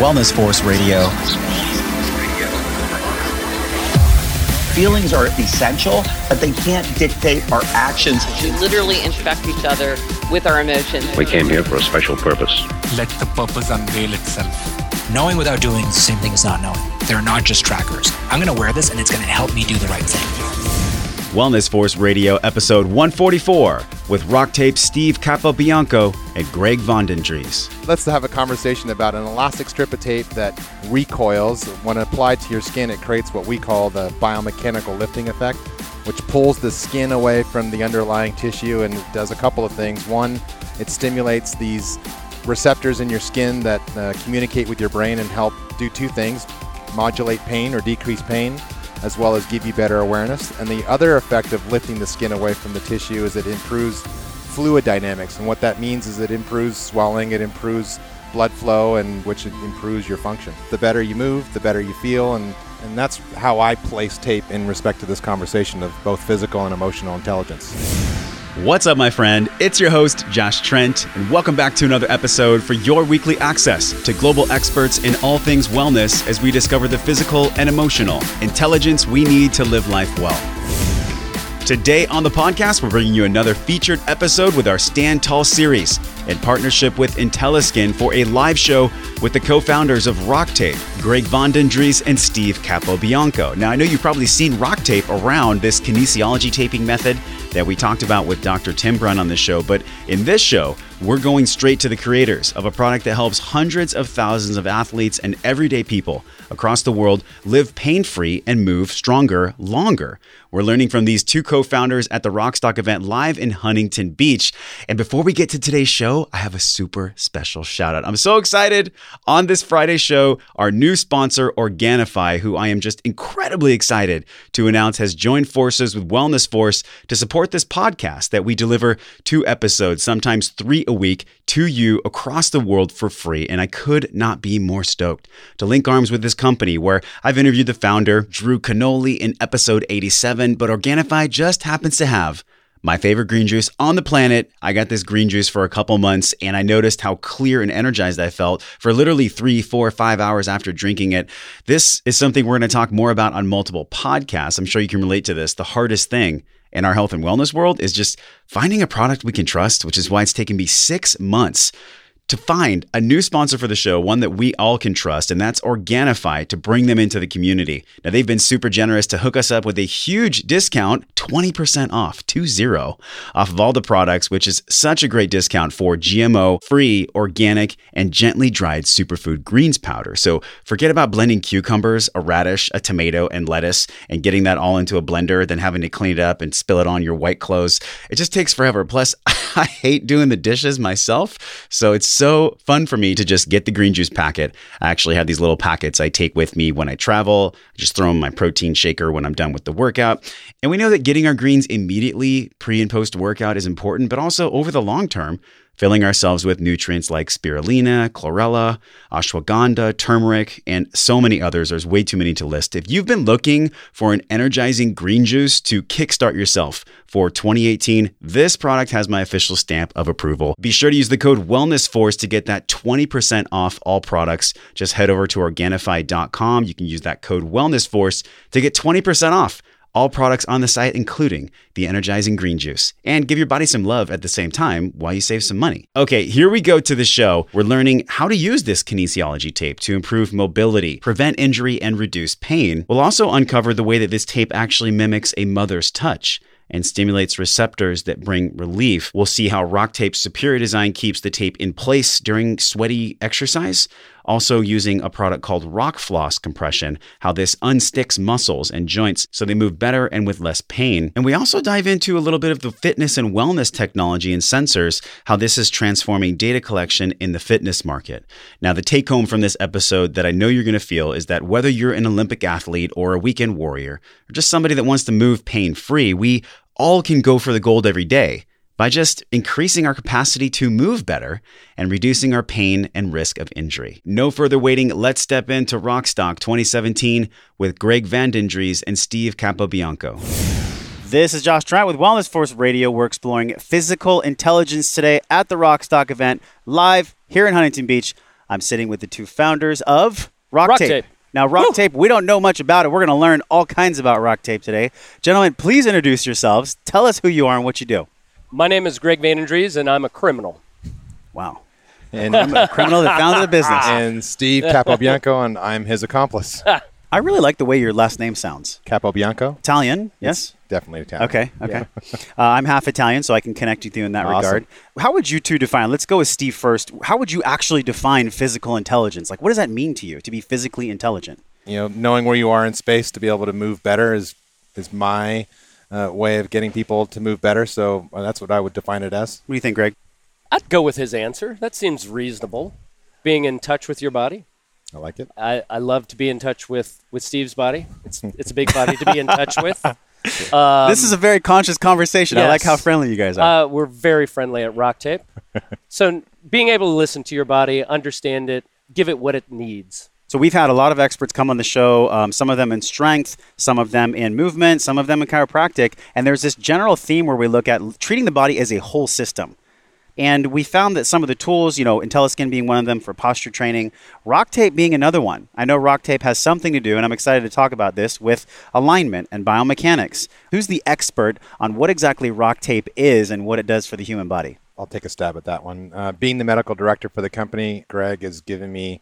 Wellness Force Radio. Feelings are essential, but they can't dictate our actions. We literally infect each other with our emotions. We came here for a special purpose. Let the purpose unveil itself. Knowing without doing is the same thing as not knowing. They're not just trackers. I'm going to wear this and it's going to help me do the right thing. Wellness Force Radio, episode 144, with Rock Tape Steve Capobianco and Greg Vandendries. Let's have a conversation about an elastic strip of tape that recoils. When applied to your skin, it creates what we call the biomechanical lifting effect, which pulls the skin away from the underlying tissue and does a couple of things. One, it stimulates these receptors in your skin that uh, communicate with your brain and help do two things modulate pain or decrease pain as well as give you better awareness. And the other effect of lifting the skin away from the tissue is it improves fluid dynamics. And what that means is it improves swelling, it improves blood flow, and which improves your function. The better you move, the better you feel, and and that's how I place tape in respect to this conversation of both physical and emotional intelligence. What's up, my friend? It's your host, Josh Trent, and welcome back to another episode for your weekly access to global experts in all things wellness as we discover the physical and emotional intelligence we need to live life well. Today on the podcast, we're bringing you another featured episode with our Stand Tall series in partnership with IntelliSkin for a live show with the co-founders of Rock Tape, Greg Vandendries and Steve Capobianco. Now, I know you've probably seen Rock Tape around this kinesiology taping method that we talked about with Dr. Tim Brun on the show, but in this show, we're going straight to the creators of a product that helps hundreds of thousands of athletes and everyday people across the world live pain free and move stronger longer. We're learning from these two co founders at the Rockstock event live in Huntington Beach. And before we get to today's show, I have a super special shout out. I'm so excited on this Friday show. Our new sponsor, Organifi, who I am just incredibly excited to announce has joined forces with Wellness Force to support this podcast that we deliver two episodes, sometimes three a week to you across the world for free. And I could not be more stoked to link arms with this company where I've interviewed the founder, Drew Canole, in episode 87, but Organifi just happens to have my favorite green juice on the planet. I got this green juice for a couple months and I noticed how clear and energized I felt for literally three, four, five hours after drinking it. This is something we're going to talk more about on multiple podcasts. I'm sure you can relate to this. The hardest thing in our health and wellness world is just finding a product we can trust, which is why it's taken me six months to find a new sponsor for the show, one that we all can trust, and that's Organifi to bring them into the community. Now, they've been super generous to hook us up with a huge discount 20% off, 20 off of all the products, which is such a great discount for GMO free, organic, and gently dried superfood greens powder. So forget about blending cucumbers, a radish, a tomato, and lettuce and getting that all into a blender, then having to clean it up and spill it on your white clothes. It just takes forever. Plus, I hate doing the dishes myself. So it's so fun for me to just get the green juice packet. I actually have these little packets I take with me when I travel. I just throw them in my protein shaker when I'm done with the workout. And we know that getting our greens immediately pre and post workout is important, but also over the long term, filling ourselves with nutrients like spirulina, chlorella, ashwagandha, turmeric, and so many others. There's way too many to list. If you've been looking for an energizing green juice to kickstart yourself for 2018, this product has my official stamp of approval. Be sure to use the code WellnessForce to get that 20% off all products. Just head over to Organifi.com. You can use that code WellnessForce to get 20% off all products on the site, including the energizing green juice. And give your body some love at the same time while you save some money. Okay, here we go to the show. We're learning how to use this kinesiology tape to improve mobility, prevent injury, and reduce pain. We'll also uncover the way that this tape actually mimics a mother's touch and stimulates receptors that bring relief. We'll see how Rock Tape's superior design keeps the tape in place during sweaty exercise. Also, using a product called Rock Floss compression, how this unsticks muscles and joints so they move better and with less pain. And we also dive into a little bit of the fitness and wellness technology and sensors, how this is transforming data collection in the fitness market. Now, the take home from this episode that I know you're going to feel is that whether you're an Olympic athlete or a weekend warrior, or just somebody that wants to move pain free, we all can go for the gold every day by just increasing our capacity to move better and reducing our pain and risk of injury. No further waiting, let's step into Rockstock 2017 with Greg Vandendries and Steve Capobianco. This is Josh Trent with Wellness Force Radio. We're exploring physical intelligence today at the Rockstock event live here in Huntington Beach. I'm sitting with the two founders of Rock, Rock Tape. Tape. Now, Rock Tape, we don't know much about it. We're going to learn all kinds about Rock Tape today. Gentlemen, please introduce yourselves. Tell us who you are and what you do. My name is Greg Vandendries, and I'm a criminal. Wow. And, I'm A criminal that founded a business. and Steve Capobianco, and I'm his accomplice. I really like the way your last name sounds. Capobianco? Italian, yes? Definitely Italian. Okay, okay. Uh, I'm half Italian, so I can connect with you in that Awesome. regard. How would you two define? Let's go with Steve first. How would you actually define physical intelligence? Like, what does that mean to you to be physically intelligent? You know, knowing where you are in space to be able to move better is is my uh, way of getting people to move better. So uh, that's what I would define it as. What do you think, Greg? I'd go with his answer. That seems reasonable. Being in touch with your body. I like it. I, I love to be in touch with, with Steve's body. It's it's a big body to be in touch with. Um, this is a very conscious conversation. I like how friendly you guys are. Uh, we're very friendly at Rock Tape. so being able to listen to your body, understand it, give it what it needs. So we've had a lot of experts come on the show, um, some of them in strength, some of them in movement, some of them in chiropractic. And there's this general theme where we look at treating the body as a whole system. And we found that some of the tools, you know, IntelliSkin being one of them for posture training, Rock Tape being another one. I know Rock Tape has something to do, and I'm excited to talk about this with alignment and biomechanics. Who's the expert on what exactly Rock Tape is and what it does for the human body? I'll take a stab at that one. Uh, being the medical director for the company, Greg has given me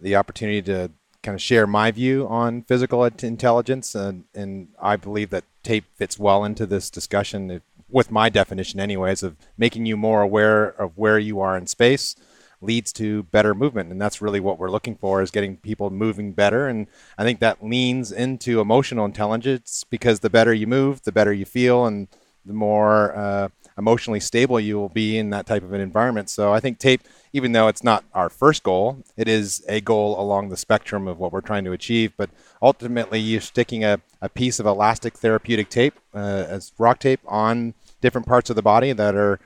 the opportunity to kind of share my view on physical intelligence, and, and I believe that tape fits well into this discussion, with my definition, anyways, of making you more aware of where you are in space leads to better movement. And that's really what we're looking for is getting people moving better. And i think that leans into emotional intelligence because the better you move the better you feel and the more uh, emotionally stable you will be in that type of an environment. So I think tape, even though it's not our first goal, it is a goal along the spectrum of what we're trying to achieve. But ultimately, you're sticking a, a piece of elastic therapeutic tape uh, as rock tape on different parts of the body that are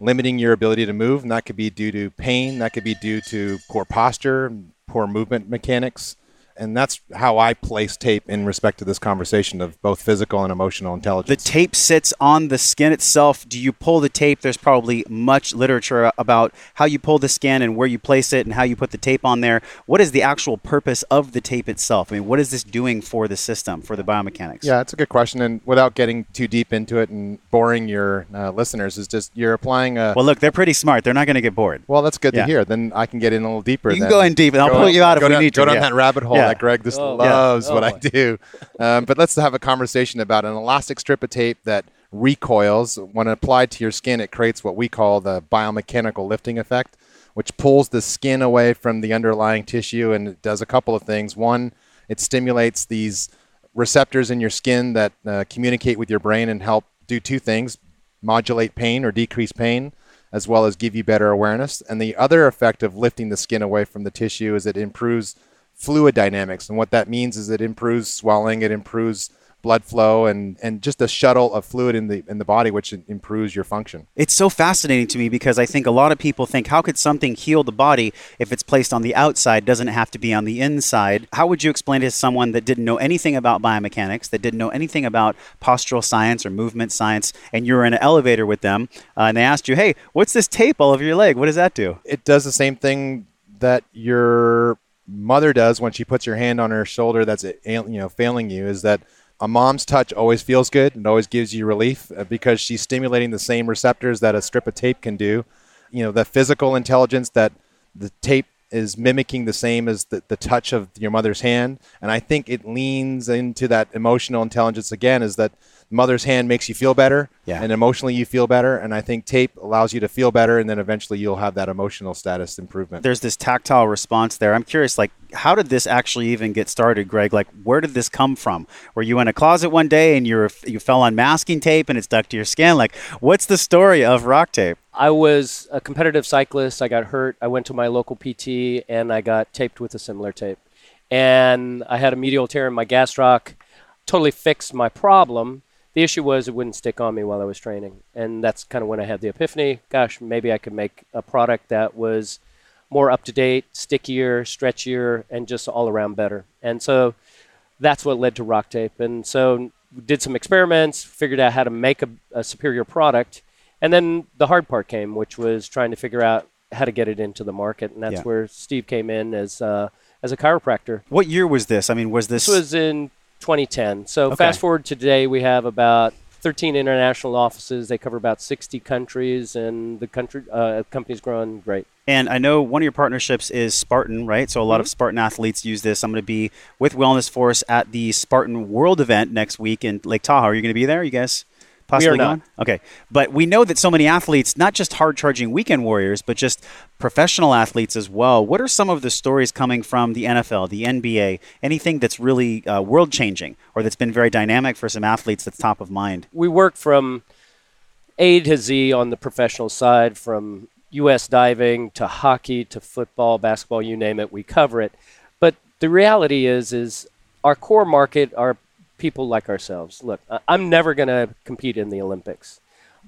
limiting your ability to move. And that could be due to pain, that could be due to poor posture, poor movement mechanics. And that's how I place tape in respect to this conversation of both physical and emotional intelligence. The tape sits on the skin itself. Do you pull the tape? There's probably much literature about how you pull the skin and where you place it and how you put the tape on there. What is the actual purpose of the tape itself? I mean, what is this doing for the system, for the biomechanics? Yeah, it's a good question. And without getting too deep into it and boring your uh, listeners, is just you're applying a. Well, look, they're pretty smart. They're not going to get bored. Well, that's good Yeah. to hear. Then I can get in a little deeper. You can then. go in deep, and I'll pull you out if we down, need Go to, down yeah. that rabbit hole Yeah. That Greg just Oh, loves yeah. what Oh, I do. Um, but let's have a conversation about an elastic strip of tape that recoils. When applied to your skin, it creates what we call the biomechanical lifting effect, which pulls the skin away from the underlying tissue and it does a couple of things. One, it stimulates these receptors in your skin that uh, communicate with your brain and help do two things modulate pain or decrease pain, as well as give you better awareness. And the other effect of lifting the skin away from the tissue is it improves fluid dynamics. And what that means is it improves swelling, it improves blood flow, and, and just a shuttle of fluid in the in the body, which improves your function. It's so fascinating to me because I think a lot of people think, how could something heal the body if it's placed on the outside? Doesn't have to be on the inside? How would you explain it to someone that didn't know anything about biomechanics, that didn't know anything about postural science or movement science, and you're in an elevator with them, uh, and they asked you, hey, what's this tape all over your leg? What does that do? It does the same thing that your mother does when she puts your hand on her shoulder that's you know failing you is that a mom's touch always feels good and always gives you relief uh, because she's stimulating the same receptors that a strip of tape can do. You know, the physical intelligence that the tape is mimicking the same as the, the touch of your mother's hand. And I think it leans into that emotional intelligence again, is that mother's hand makes you feel better Yeah. and emotionally you feel better. And I think tape allows you to feel better and then eventually you'll have that emotional status improvement. There's this tactile response there. I'm curious, like, how did this actually even get started, Greg? Like, where did this come from? Were you in a closet one day and you you fell on masking tape and it stuck to your skin? Like, what's the story of rock tape? I was a competitive cyclist. I got hurt. I went to my local PT and I got taped with a similar tape. And I had a medial tear in my gastroc. Totally fixed my problem. The issue was it wouldn't stick on me while I was training. And that's kind of when I had the epiphany gosh, maybe I could make a product that was more up to date, stickier, stretchier, and just all around better. And so that's what led to rock tape. And so did some experiments, figured out how to make a, a superior product. And then the hard part came, which was trying to figure out how to get it into the market, and that's Yeah. where Steve came in as uh, as a chiropractor. What year was this? I mean, was this? This was in 2010. So Okay. fast forward to today, we have about 13 international offices. They cover about 60 countries, and the country uh, company's growing great. And I know one of your partnerships is Spartan, right? So a lot of Spartan athletes use this. I'm going to be with Wellness Force at the Spartan World event next week in Lake Tahoe. Are you going to be there? You guys possibly not. Okay. But we know that so many athletes, not just hard charging weekend warriors, but just professional athletes as well. What are some of the stories coming from the NFL, the NBA, anything that's really uh, world changing or that's been very dynamic for some athletes that's top of mind? we work from A to Z on the professional side, from U.S. diving to hockey to football, basketball, you name it, we cover it. But the reality is, is our core market are people like ourselves. Look, I'm never going to compete in the Olympics,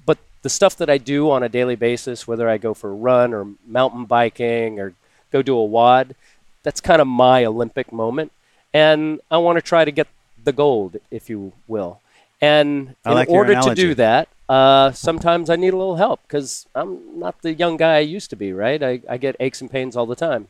but the stuff that I do on a daily basis, whether I go for a run or mountain biking or go do a WOD, that's kind of my Olympic moment. And I want to try to get the gold, if you will. And I in like order to do that, uh, sometimes I need a little help because I'm not the young guy I used to be, right? I, I get aches and pains all the time.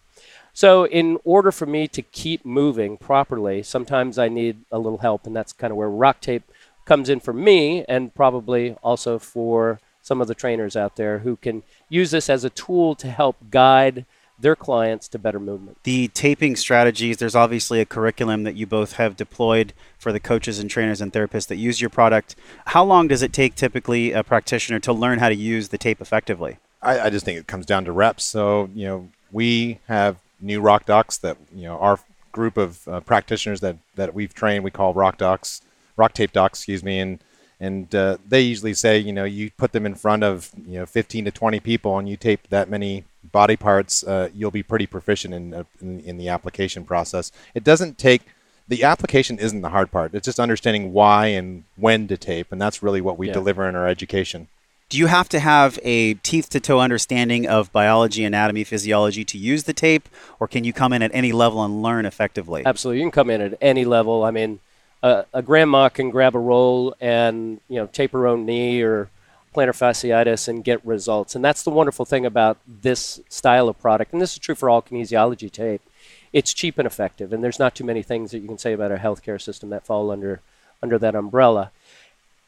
So, in order for me to keep moving properly, sometimes I need a little help, and that's kind of where rock tape comes in for me, and probably also for some of the trainers out there who can use this as a tool to help guide their clients to better movement. the taping strategies there's obviously a curriculum that you both have deployed for the coaches and trainers and therapists that use your product how long does it take typically a practitioner to learn how to use the tape effectively I, I just think it comes down to reps. So you know, we have new rock docs that you know our group of uh, practitioners that that we've trained. We call rock docs, rock tape docs, excuse me, and and uh, they usually say you know you put them in front of you know 15 to 20 people and you tape that many body parts, uh, you'll be pretty proficient in, uh, in in the application process. It doesn't take the application isn't the hard part. It's just understanding why and when to tape, and that's really what we Yeah. deliver in our education. Do you have to have a teeth to toe understanding of biology anatomy physiology to use the tape or can you come in at any level and learn effectively Absolutely, you can come in at any level. I mean, uh, a grandma can grab a roll and you know tape her own knee or plantar fasciitis and get results. And that's the wonderful thing about this style of product. And this is true for all kinesiology tape. It's cheap and effective, and there's not too many things that you can say about our healthcare system that fall under under that umbrella.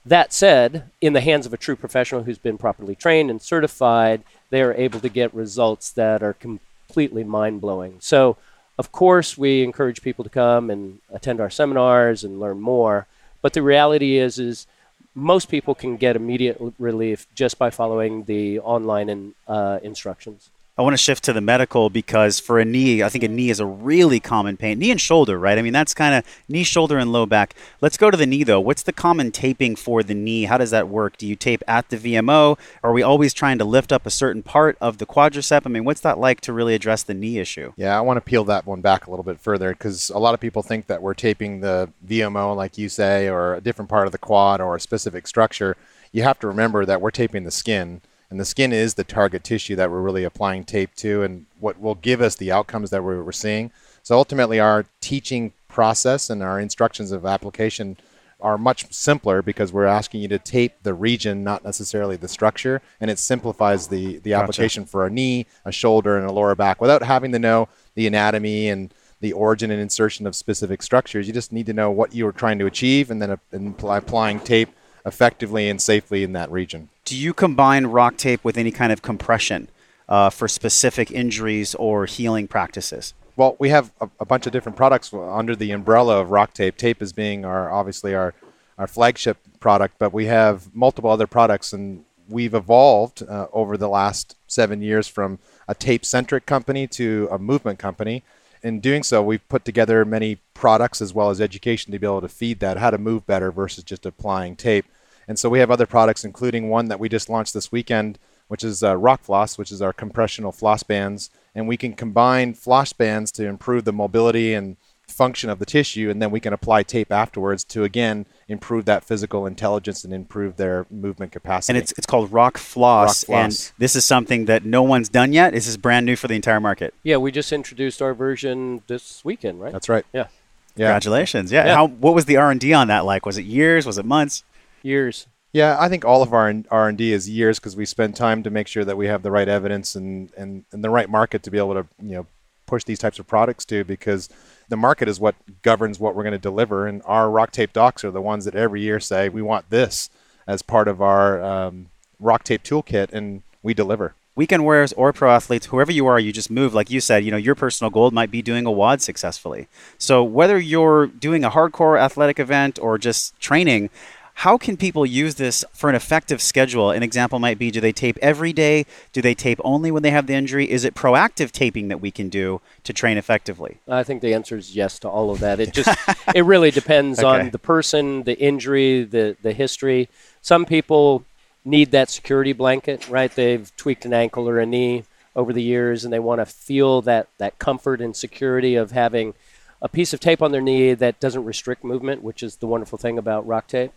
That said, in the hands of a true professional who's been properly trained and certified, they are able to get results that are completely mind blowing. So, of course, we encourage people to come and attend our seminars and learn more. But the reality is, is most people can get immediate relief just by following the online in, uh, instructions. I want to shift to the medical because for a knee, I think a knee is a really common pain. Knee and shoulder, right? I mean, that's kind of knee, shoulder, and low back. Let's go to the knee, though. What's the common taping for the knee? How does that work? Do you tape at the VMO? Are we always trying to lift up a certain part of the quadricep? I mean, what's that like to really address the knee issue? Yeah, I want to peel that one back a little bit further because a lot of people think that we're taping the VMO, like you say, or a different part of the quad or a specific structure. You have to remember that we're taping the skin, and the skin is the target tissue that we're really applying tape to, and what will give us the outcomes that we're, we're seeing. So ultimately, our teaching process and our instructions of application are much simpler because we're asking you to tape the region, not necessarily the structure, and it simplifies the the application for a knee, a shoulder, and a lower back without having to know the anatomy and the origin and insertion of specific structures. You just need to know what you are trying to achieve, and then uh, and apply, applying tape effectively and safely in that region. Do you combine rock tape with any kind of compression uh, for specific injuries or healing practices? Well, we have a, a bunch of different products under the umbrella of Rock Tape. Tape is being our obviously our our flagship product, but we have multiple other products, and we've evolved uh, over the last seven years from a tape-centric company to a movement company. In doing so, we've put together many products as well as education to be able to feed that, how to move better versus just applying tape. And so we have other products, including one that we just launched this weekend, which is uh, Rock Floss, which is our compressional floss bands. And we can combine floss bands to improve the mobility and function of the tissue, and then we can apply tape afterwards to again improve that physical intelligence and improve their movement capacity. And it's it's called Rock Floss, Rock and this is something that no one's done yet. This is brand new for the entire market. Yeah, we just introduced our version this weekend, right? That's right. Yeah, Yeah. Congratulations! Yeah. Yeah. How what was the R and D on that like? Was it years? Was it months? years. Yeah, I think all of our R and D is years because we spend time to make sure that we have the right evidence and, and, and the right market to be able to you know push these types of products to because the market is what governs what we're going to deliver and our rock tape docs are the ones that every year say we want this as part of our um, rock tape toolkit and we deliver weekend warriors or pro athletes, whoever you are, you just move. Like you said, you know, your personal goal might be doing a WOD successfully. So whether you're doing a hardcore athletic event or just training, how can people use this for an effective schedule? An example might be do they tape every day? Do they tape only when they have the injury? Is it proactive taping that we can do to train effectively? I think the answer is yes to all of that. It just it really depends okay. on the person, the injury, the the history. Some people need that security blanket, right? They've tweaked an ankle or a knee over the years and they want to feel that that comfort and security of having a piece of tape on their knee that doesn't restrict movement, which is the wonderful thing about rock tape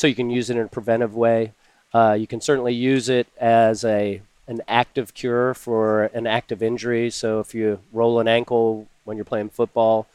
so you can use it in a preventive way. Uh, you can certainly use it as a an active cure for an active injury. So if you roll an ankle when you're playing football,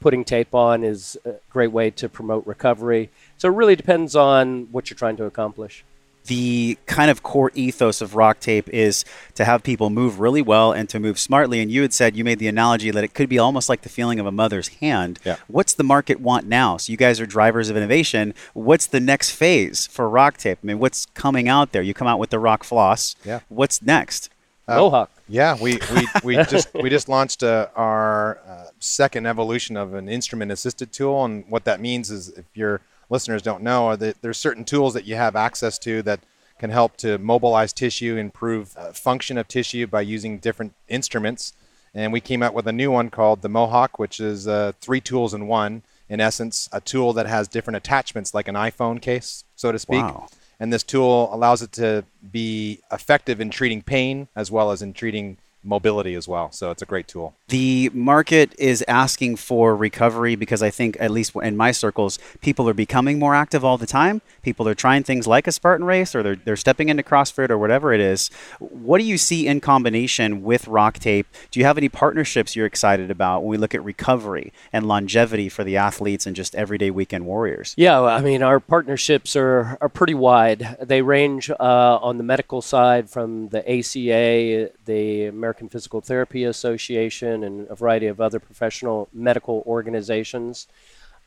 putting tape on is a great way to promote recovery. So it really depends on what you're trying to accomplish the kind of core ethos of rock tape is to have people move really well and to move smartly. And you had said you made the analogy that it could be almost like the feeling of a mother's hand. Yeah. What's the market want now? So you guys are drivers of innovation. What's the next phase for rock tape? I mean, what's coming out there? You come out with the rock floss. Yeah. What's next? Uh, Mohawk. Yeah, we, we, we just we just launched uh, our uh, second evolution of an instrument assisted tool, and what that means is if you're listeners don't know, that there's certain tools that you have access to that can help to mobilize tissue, improve uh, function of tissue by using different instruments. And we came out with a new one called the Mohawk, which is uh, three tools in one. In essence, a tool that has different attachments, like an iPhone case, so to speak. Wow. And this tool allows it to be effective in treating pain as well as in treating mobility as well. So it's a great tool. The market is asking for recovery because I think, at least in my circles, people are becoming more active all the time. People are trying things like a Spartan race or they're, they're stepping into CrossFit or whatever it is. What do you see in combination with Rock Tape? Do you have any partnerships you're excited about when we look at recovery and longevity for the athletes and just everyday weekend warriors? Yeah, I mean, our partnerships are, are pretty wide. They range uh, on the medical side from the ACA, the American American Physical Therapy Association and a variety of other professional medical organizations,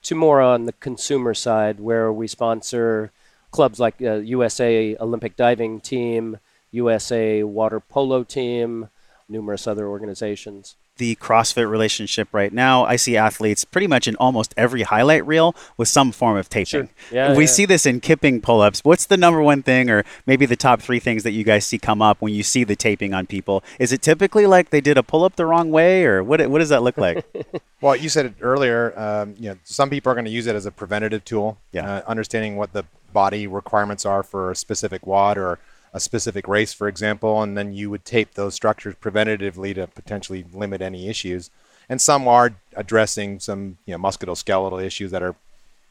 to more on the consumer side, where we sponsor clubs like uh, USA Olympic Diving Team, USA Water Polo Team, numerous other organizations the CrossFit relationship right now, I see athletes pretty much in almost every highlight reel with some form of taping. Sure. Yeah, we yeah. see this in kipping pull ups. What's the number one thing, or maybe the top three things that you guys see come up when you see the taping on people? Is it typically like they did a pull up the wrong way, or what, what does that look like? well, you said it earlier. Um, you know, some people are going to use it as a preventative tool, yeah. Uh, understanding what the body requirements are for a specific WOD or a specific race, for example, and then you would tape those structures preventatively to potentially limit any issues. And some are addressing some you know, musculoskeletal issues that are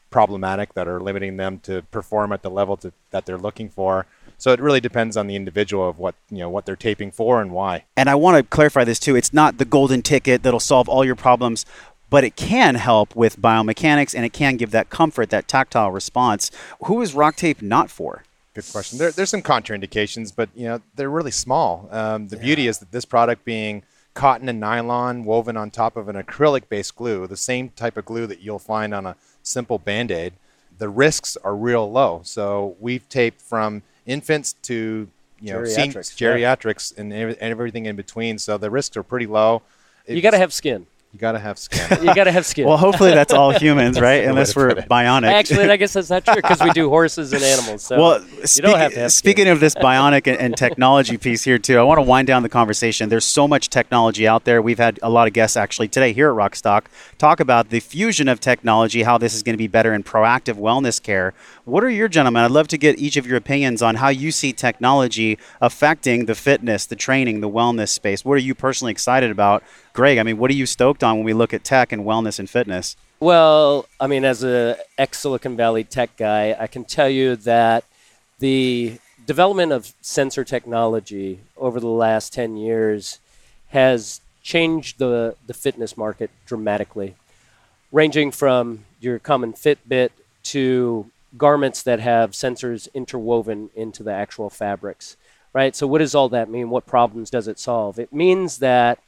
problematic, that are limiting them to perform at the level to, that they're looking for. So it really depends on the individual of what you know what they're taping for and why. And I want to clarify this too. It's not the golden ticket that'll solve all your problems, but it can help with biomechanics and it can give that comfort, that tactile response. Who is rock tape not for? Good question. There, there's some contraindications, but you know they're really small. Um, the yeah. beauty is that this product being cotton and nylon woven on top of an acrylic-based glue, the same type of glue that you'll find on a simple Band-Aid, the risks are real low. So we've taped from infants to you know geriatrics, geriatrics yeah. and everything in between. So the risks are pretty low. It's, you got to have skin. You gotta have skin. you gotta have skin. Well, hopefully that's all humans, right? Unless we're bionic. Actually, I guess that's not true because we do horses and animals. So well, speak, have speaking of this bionic and, and, technology piece here too, I want to wind down the conversation. There's so much technology out there. We've had a lot of guests actually today here at Rockstock talk about the fusion of technology, how this is going to be better in proactive wellness care. What are your gentlemen? I'd love to get each of your opinions on how you see technology affecting the fitness, the training, the wellness space. What are you personally excited about Greg, I mean, what are you stoked on when we look at tech and wellness and fitness? Well, I mean, as a ex Silicon Valley tech guy, I can tell you that the development of sensor technology over the last 10 years has changed the, the fitness market dramatically, ranging from your common Fitbit to garments that have sensors interwoven into the actual fabrics, right? So, what does all that mean? What problems does it solve? It means that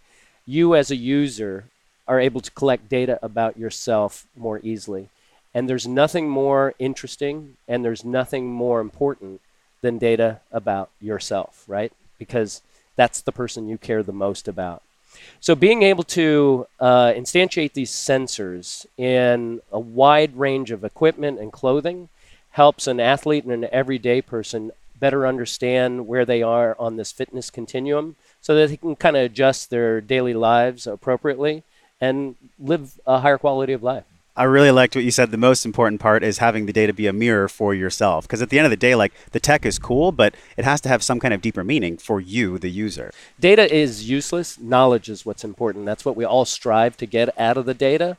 you, as a user, are able to collect data about yourself more easily. And there's nothing more interesting and there's nothing more important than data about yourself, right? Because that's the person you care the most about. So, being able to uh, instantiate these sensors in a wide range of equipment and clothing helps an athlete and an everyday person better understand where they are on this fitness continuum so that they can kind of adjust their daily lives appropriately and live a higher quality of life. I really liked what you said. The most important part is having the data be a mirror for yourself. Because at the end of the day, like the tech is cool, but it has to have some kind of deeper meaning for you, the user. Data is useless. Knowledge is what's important. That's what we all strive to get out of the data.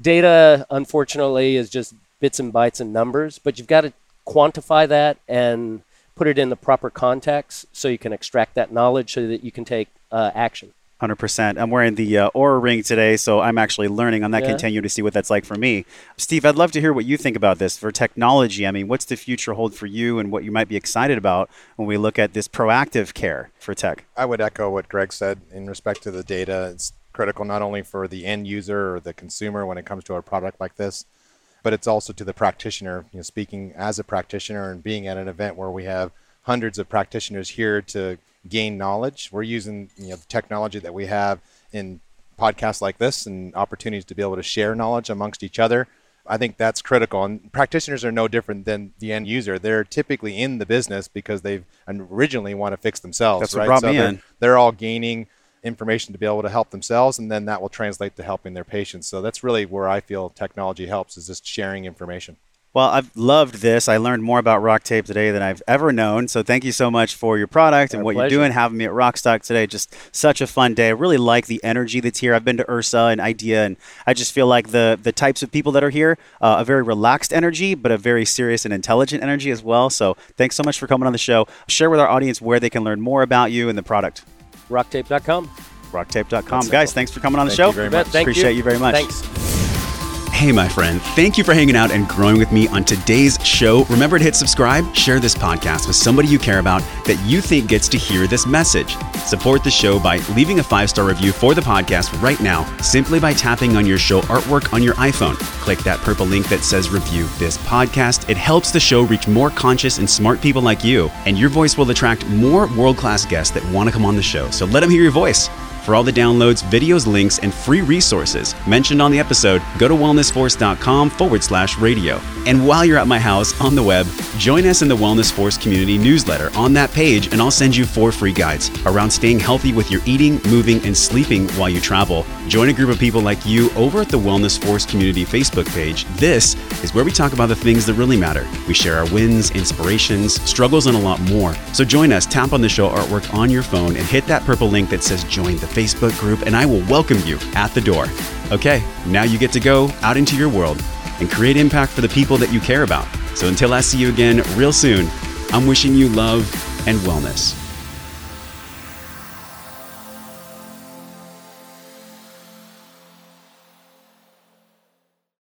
Data, unfortunately, is just bits and bytes and numbers, but you've got to quantify that and put it in the proper context so you can extract that knowledge so that you can take uh, action. Hundred percent. I'm wearing the uh, Oura ring today, so I'm actually learning on that Yeah. continuum to see what that's like for me. Steve, I'd love to hear what you think about this for technology. I mean, what's the future hold for you, and what you might be excited about when we look at this proactive care for tech? I would echo what Greg said in respect to the data. It's critical not only for the end user or the consumer when it comes to a product like this, but it's also to the practitioner. You know, speaking as a practitioner and being at an event where we have hundreds of practitioners here to gain knowledge, we're using you know the technology that we have in podcasts like this and opportunities to be able to share knowledge amongst each other. I think that's critical. And practitioners are no different than the end user. They're typically in the business because they've originally want to fix themselves. That's what right? brought so me they're, in. they're all gaining information to be able to help themselves, and then that will translate to helping their patients. So that's really where I feel technology helps is just sharing information. Well, I've loved this. I learned more about Rock Tape today than I've ever known. So thank you so much for your product and My what pleasure. you're doing, having me at Rockstock today. Just such a fun day. I really like the energy that's here. I've been to Ursa and Idea, and I just feel like the the types of people that are here, uh, a very relaxed energy, but a very serious and intelligent energy as well. So thanks so much for coming on the show. Share with our audience where they can learn more about you and the product. Rocktape.com. Rocktape.com. Guys, thanks for coming on the Thank show. you very much. thank Appreciate you very much. Thanks. Hey, my friend, thank you for hanging out and growing with me on today's show. Remember to hit subscribe, share this podcast with somebody you care about that you think gets to hear this message. Support the show by leaving a five star review for the podcast right now, simply by tapping on your show artwork on your iPhone. Click that purple link that says review this podcast. It helps the show reach more conscious and smart people like you, and your voice will attract more world class guests that want to come on the show. So let them hear your voice. For all the downloads, videos, links, and free resources mentioned on the episode, go to wellnessforce.com forward slash radio. And while you're at my house on the web, join us in the Wellness Force community newsletter on that page, and I'll send you four free guides around staying healthy with your eating, moving, and sleeping while you travel. Join a group of people like you over at the Wellness Force community Facebook page. This is where we talk about the things that really matter. We share our wins, inspirations, struggles, and a lot more. So join us, tap on the show artwork on your phone, and hit that purple link that says join the Facebook group, and I will welcome you at the door. Okay, now you get to go out into your world and create impact for the people that you care about. So until I see you again real soon, I'm wishing you love and wellness.